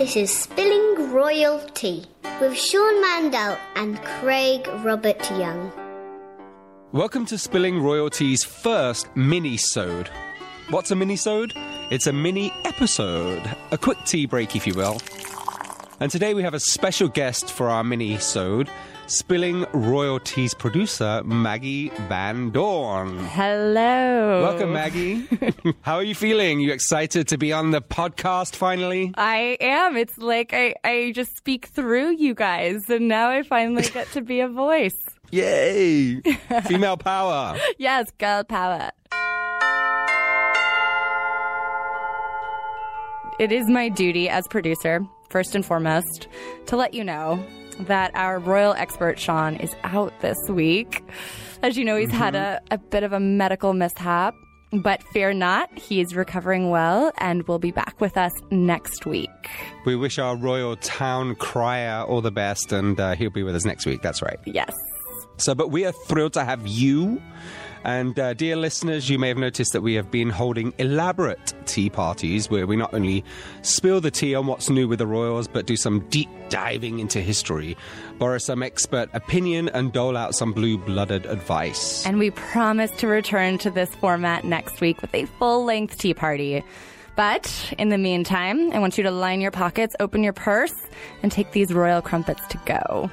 This is Spilling Royalty with Sean Mandel and Craig Robert Young. Welcome to Spilling Royalty's first mini-sode. What's a mini-sode? It's a mini episode, a quick tea break, if you will. And today we have a special guest for our mini-sode, Spilling Royalties producer Maggi Van Dorn. Hello. Welcome, Maggi. How are you feeling? You excited to be on the podcast finally? I am. It's like I, I just speak through you guys, and now I finally get to be a voice. Yay! Female power. Yes, girl power. It is my duty as producer, first and foremost, to let you know that our royal expert Sean is out this week. As you know, he's had a, a bit of a medical mishap, but fear not, he's recovering well and will be back with us next week. We wish our royal town crier all the best, and uh, he'll be with us next week. That's right. Yes. So, but we are thrilled to have you. And, uh, dear listeners, you may have noticed that we have been holding elaborate tea parties where we not only spill the tea on what's new with the royals, but do some deep diving into history, borrow some expert opinion, and dole out some blue blooded advice. And we promise to return to this format next week with a full length tea party. But in the meantime, I want you to line your pockets, open your purse, and take these royal crumpets to go.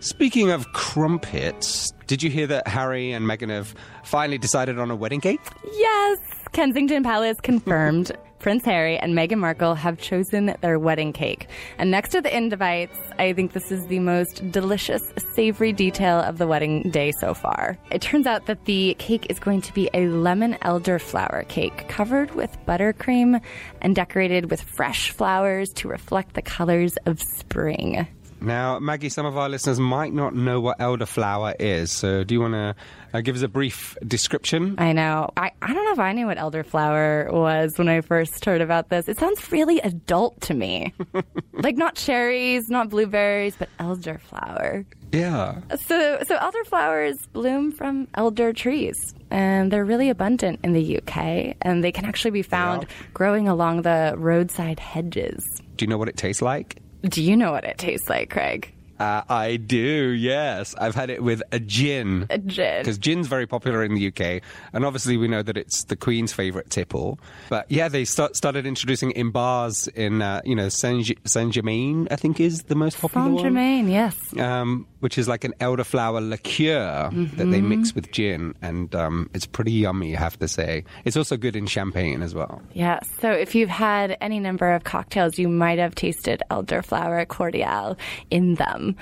Speaking of crumpets, did you hear that Harry and Meghan have finally decided on a wedding cake? Yes! Kensington Palace confirmed Prince Harry and Meghan Markle have chosen their wedding cake. And next to the invites, I think this is the most delicious, savory detail of the wedding day so far. It turns out that the cake is going to be a lemon elderflower cake covered with buttercream and decorated with fresh flowers to reflect the colors of spring. Now, Maggi, some of our listeners might not know what elderflower is, so do you want to uh, give us a brief description? I know. I, I don't know if I knew what elderflower was when I first heard about this. It sounds really adult to me. like not cherries, not blueberries, but elderflower. Yeah. So so elderflowers bloom from elder trees. And they're really abundant in the UK, and they can actually be found growing along the roadside hedges. Do you know what it tastes like? Do you know what it tastes like, Craig? Uh, I do, yes. I've had it with a gin. A gin. Because gin's very popular in the UK, and obviously we know that it's the Queen's favourite tipple. But yeah, they start, started introducing it in bars in, uh, you know, Saint Saint Germain. I think is the most popular Saint one. Germain, yes. Um, which is like an elderflower liqueur that they mix with gin, and um, it's pretty yummy, I have to say. It's also good in champagne as well. Yeah. So if you've had any number of cocktails, you might have tasted elderflower cordial in them.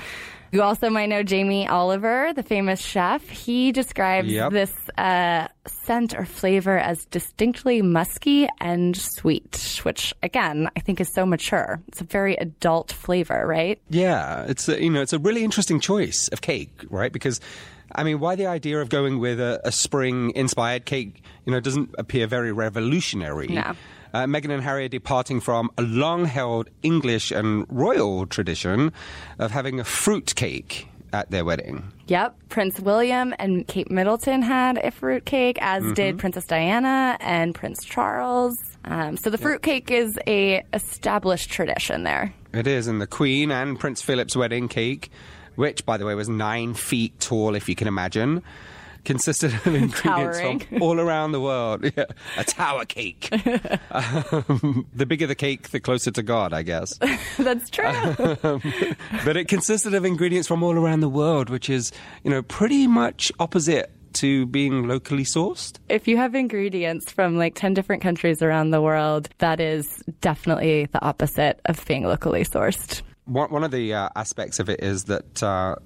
You also might know Jamie Oliver, the famous chef. He describes Yep. this uh, scent or flavor as distinctly musky and sweet, which again I think is so mature. It's a very adult flavor, right? Yeah, it's a, you know it's a really interesting choice of cake, right? Because I mean, why the idea of going with a, a spring-inspired cake? You know, doesn't appear very revolutionary. No. Uh, Meghan and Harry are departing from a long-held English and royal tradition of having a fruit cake at their wedding. Yep. Prince William and Kate Middleton had a fruitcake, as did Princess Diana and Prince Charles. Um, so the fruitcake is a established tradition there. It is, and the Queen and Prince Philip's wedding cake, which, by the way, was nine feet tall, if you can imagine, consisted of ingredients Towering. from all around the world. Yeah, a tower cake. um, the bigger the cake, the closer to God, I guess. That's true. but it consisted of ingredients from all around the world, which is, you know, pretty much opposite to being locally sourced. if you have ingredients from like 10 different countries around the world, that is definitely the opposite of being locally sourced. One, one of the uh, aspects of it is that uh,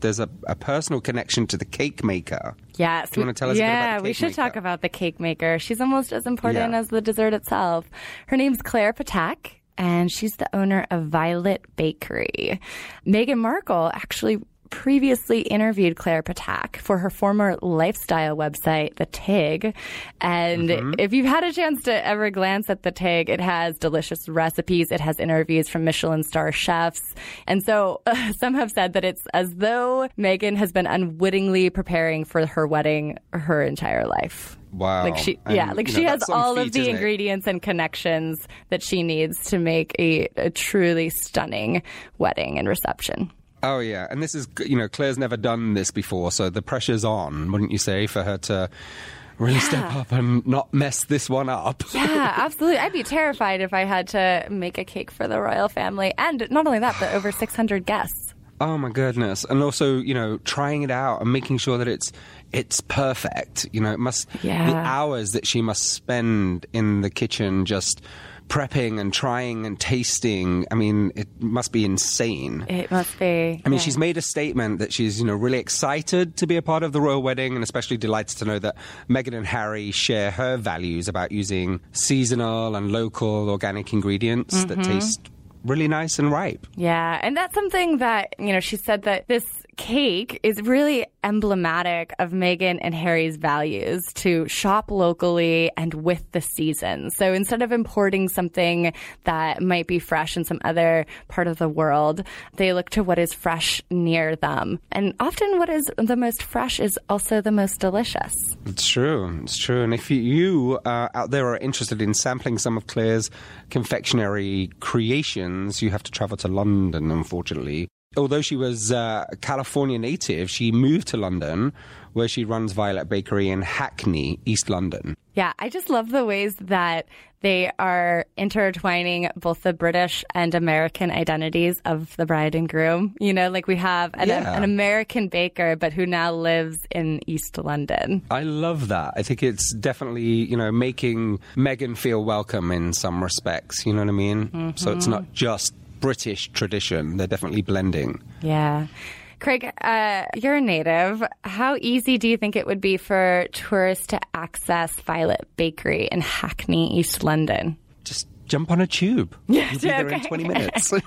there's a, a personal connection to the cake maker. Yes. Do you want to tell us a bit yeah, about the we should maker? talk about the cake maker. She's almost as important Yeah. as the dessert itself. Her name's Claire Ptak, and she's the owner of Violet Bakery. Meghan Markle actually previously interviewed Claire Ptak for her former lifestyle website, The Tig. And Mm-hmm. if you've had a chance to ever glance at The Tig, it has delicious recipes. It has interviews from Michelin star chefs. And so some have said that it's as though Meghan has been unwittingly preparing for her wedding her entire life. Wow. Like she, And, yeah, like she know, has all of the isn't it? ingredients and connections that she needs to make a, a truly stunning wedding and reception. Oh yeah, and this is you know Claire's never done this before, so the pressure's on, wouldn't you say, for her to really step up and not mess this one up? Yeah, absolutely. I'd be terrified if I had to make a cake for the royal family, and not only that, but over 600 guests. Oh my goodness! And also, you know, trying it out and making sure that it's it's perfect. You know, it must Yeah. the hours that she must spend in the kitchen just prepping and trying and tasting. I mean, it must be insane. It must be. I mean, yeah. she's made a statement that she's, you know, really excited to be a part of the royal wedding, and especially delighted to know that Meghan and Harry share her values about using seasonal and local organic ingredients that Mm-hmm. taste really nice and ripe. Yeah, and that's something that, you know, she said that this cake is really emblematic of Meghan and Harry's values to shop locally and with the season. So instead of importing something that might be fresh in some other part of the world, they look to what is fresh near them. And often what is the most fresh is also the most delicious. It's true. It's true. And if you, uh, out there are interested in sampling some of Claire's confectionery creations, you have to travel to London, unfortunately. Although she was uh, a California native, she moved to London, where she runs Violet Bakery in Hackney, East London. Yeah, I just love the ways that they are intertwining both the British and American identities of the bride and groom. You know, like we have an, Yeah. an American baker, but who now lives in East London. I love that. I think it's definitely, you know, making Meghan feel welcome in some respects. You know what I mean? So it's not just British tradition. They're definitely blending. Yeah. Craig, uh, you're a native. How easy do you think it would be for tourists to access Violet Bakery in Hackney, East London? Just jump on a tube. You'll be there in 20 minutes. All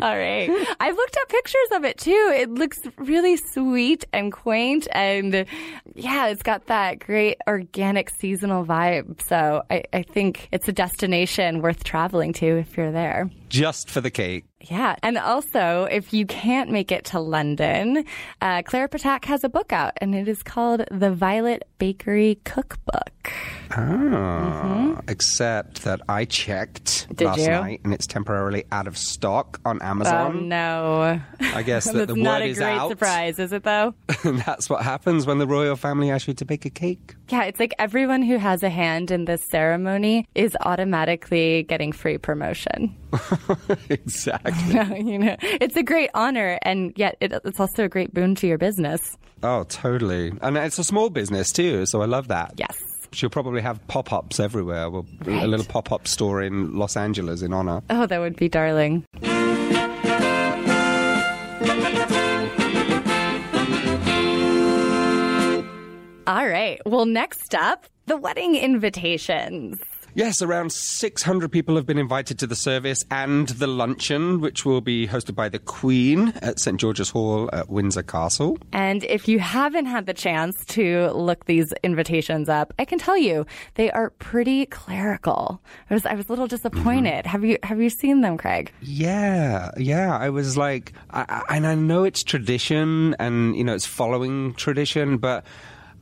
right. I've looked up pictures of it too. It looks really sweet and quaint. And yeah, it's got that great organic seasonal vibe. So I, I think it's a destination worth traveling to if you're there. Just for the cake. Yeah. And also, if you can't make it to London, uh, Claire Ptak has a book out and it is called The Violet Bakery Cookbook. Ah, except that I checked Did last you? night and it's temporarily out of stock on Amazon. Oh, no. I guess that That's the not word a is great out. surprise, is it though? that's what happens when the royal family asks you to bake a cake. Yeah, it's like everyone who has a hand in this ceremony is automatically getting free promotion. exactly. you know, it's a great honor, and yet it, it's also a great boon to your business. Oh, totally. And it's a small business too, so I love that. Yes. She'll probably have pop ups everywhere. Well, Right. A little pop up store in Los Angeles in honor. Oh, that would be darling. All right. Well, next up, the wedding invitations. Yes, around 600 people have been invited to the service and the luncheon, which will be hosted by the Queen at St George's Hall at Windsor Castle. And if you haven't had the chance to look these invitations up, I can tell you they are pretty clerical. I was I was a little mm-hmm. disappointed. Have you have you seen them, Craig? Yeah, yeah. I was like, I, I, and I know it's tradition and, you know, it's following tradition, but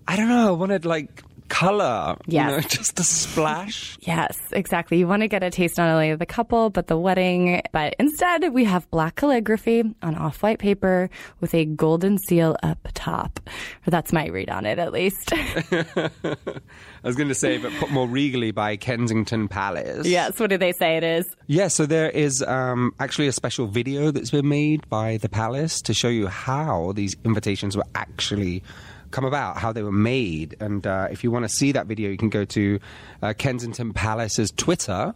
I don't know. I wanted like color, Yes. you know, just a splash. Yes, exactly. You want to get a taste not only of the couple, but the wedding. But instead, we have black calligraphy on off white paper with a golden seal up top. Or that's my read on it, at least. I was going to say, but put more regally by Kensington Palace. yes, what do they say it is? Yeah, so there is um, actually a special video that's been made by the palace to show you how these invitations were actually come about, how they were made. And uh, if you want to see that video, you can go to uh, Kensington Palace's Twitter.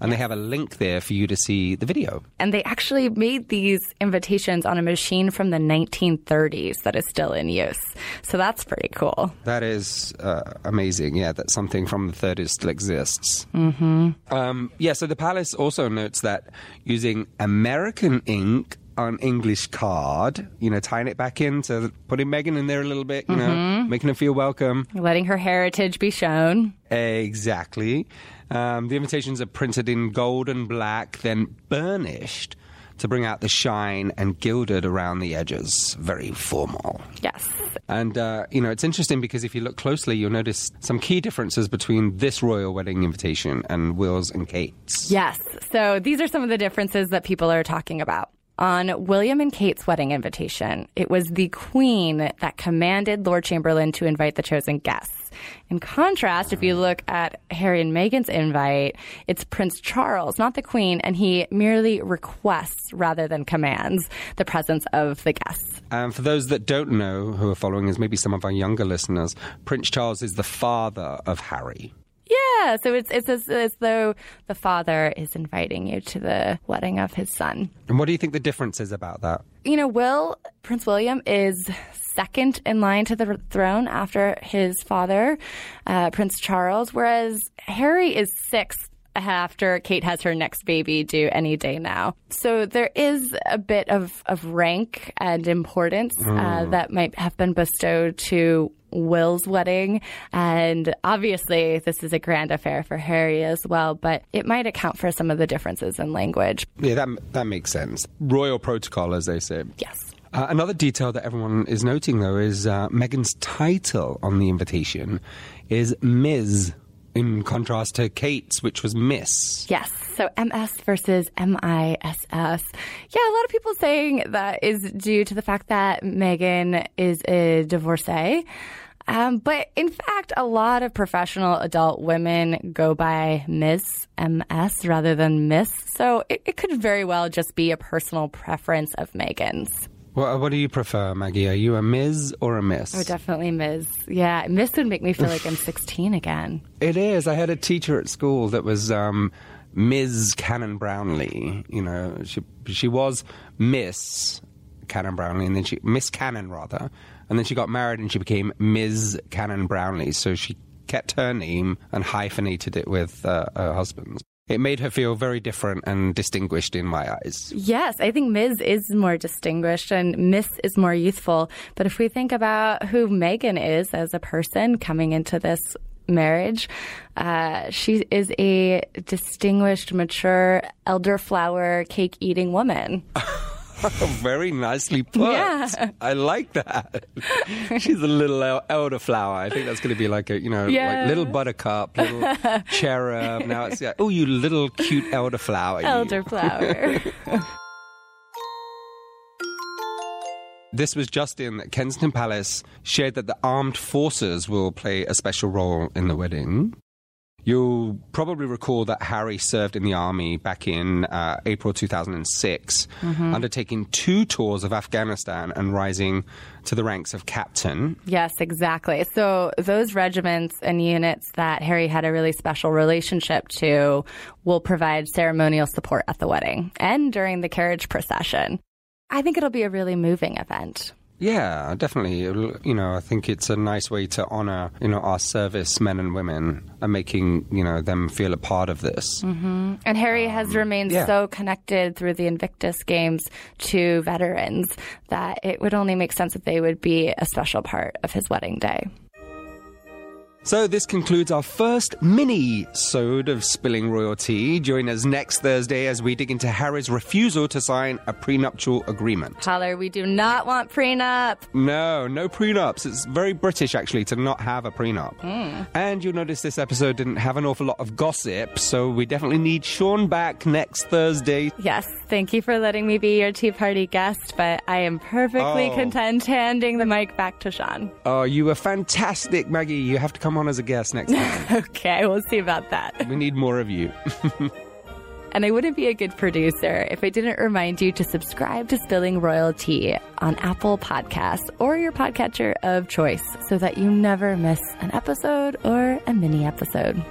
And they have a link there for you to see the video. And they actually made these invitations on a machine from the 1930s that is still in use. So that's pretty cool. That is uh, amazing. Yeah, that something from the 30s still exists. Mm-hmm. Um, yeah, so the palace also notes that using American ink on English card, you know, tying it back in to putting Meghan in there a little bit, you know, making her feel welcome. Letting her heritage be shown. Exactly. Um, the invitations are printed in gold and black, then burnished to bring out the shine and gilded around the edges. Very formal. Yes. And, uh, you know, it's interesting because if you look closely, you'll notice some key differences between this royal wedding invitation and Will's and Kate's. Yes. So these are some of the differences that people are talking about. On William and Kate's wedding invitation, it was the Queen that commanded Lord Chamberlain to invite the chosen guests. In contrast, if you mm. look at Harry and Meghan's invite, it's Prince Charles, not the Queen, and he merely requests rather than commands the presence of the guests. And for those that don't know who are following, as maybe some of our younger listeners, Prince Charles is the father of Harry. Yeah, so it's it's as, as though the father is inviting you to the wedding of his son. And what do you think the difference is about that? You know, Will Prince William is second in line to the throne after his father, uh, Prince Charles, whereas Harry is sixth after Kate has her next baby due any day now. So there is a bit of, of rank and importance uh, that might have been bestowed to Will's wedding. And obviously, this is a grand affair for Harry as well, but it might account for some of the differences in language. Yeah, that, that makes sense. Royal protocol, as they say. Yes. Uh, another detail that everyone is noting, though, is uh, Meghan's title on the invitation is Ms., in contrast to Kate's, which was Miss. Yes. So MS versus MISS. Yeah, a lot of people saying that is due to the fact that Meghan is a divorcee. Um, but in fact, a lot of professional adult women go by Ms. MS rather than Miss. So it, it could very well just be a personal preference of Meghan's. What, what do you prefer, Maggi? Are you a Ms. or a Miss? Oh, definitely Ms. Yeah, Miss would make me feel like I'm 16 again. It is. I had a teacher at school that was um, Ms. Cannon Brownlee. You know, she she was Miss Cannon Brownlee, and then she Miss Cannon rather, and then she got married and she became Ms. Cannon Brownlee. So she kept her name and hyphenated it with uh, her husband's. It made her feel very different and distinguished in my eyes. Yes, I think Ms. is more distinguished and Miss is more youthful. But if we think about who Meghan is as a person coming into this marriage, uh, she is a distinguished, mature, elderflower, cake eating woman. very nicely put. Yeah. I like that. She's a little el- elderflower. I think that's going to be like a, you know, Yeah. like little buttercup, little cherub. Now it's like, oh, you little cute elderflower. Elderflower. This was just in Kensington Palace shared that the armed forces will play a special role in the wedding. You'll probably recall that Harry served in the army back in uh, April 2006, undertaking two tours of Afghanistan and rising to the ranks of captain. Yes, exactly. So those regiments and units that Harry had a really special relationship to will provide ceremonial support at the wedding and during the carriage procession. I think it'll be a really moving event. Yeah, definitely. You know, I think it's a nice way to honor, you know, our service men and women and making, you know, them feel a part of this. Mm-hmm. And Harry has um, remained yeah. so connected through the Invictus Games to veterans that it would only make sense that they would be a special part of his wedding day. So this concludes our first mini-sode of Spilling Royalty. Join us next Thursday as we dig into Harry's refusal to sign a prenuptial agreement. Tyler, we do not want prenup. No, no prenups. It's very British, actually, to not have a prenup. Hmm. And you'll notice this episode didn't have an awful lot of gossip, so we definitely need Sean back next Thursday. Yes, thank you for letting me be your tea party guest, but I am perfectly Oh. content handing the mic back to Sean. Oh, you were fantastic, Maggi. You have to come on as a guest next time. Okay, we'll see about that. we need more of you. And I wouldn't be a good producer if I didn't remind you to subscribe to Spilling Royalty on Apple Podcasts or your podcatcher of choice so that you never miss an episode or a mini episode.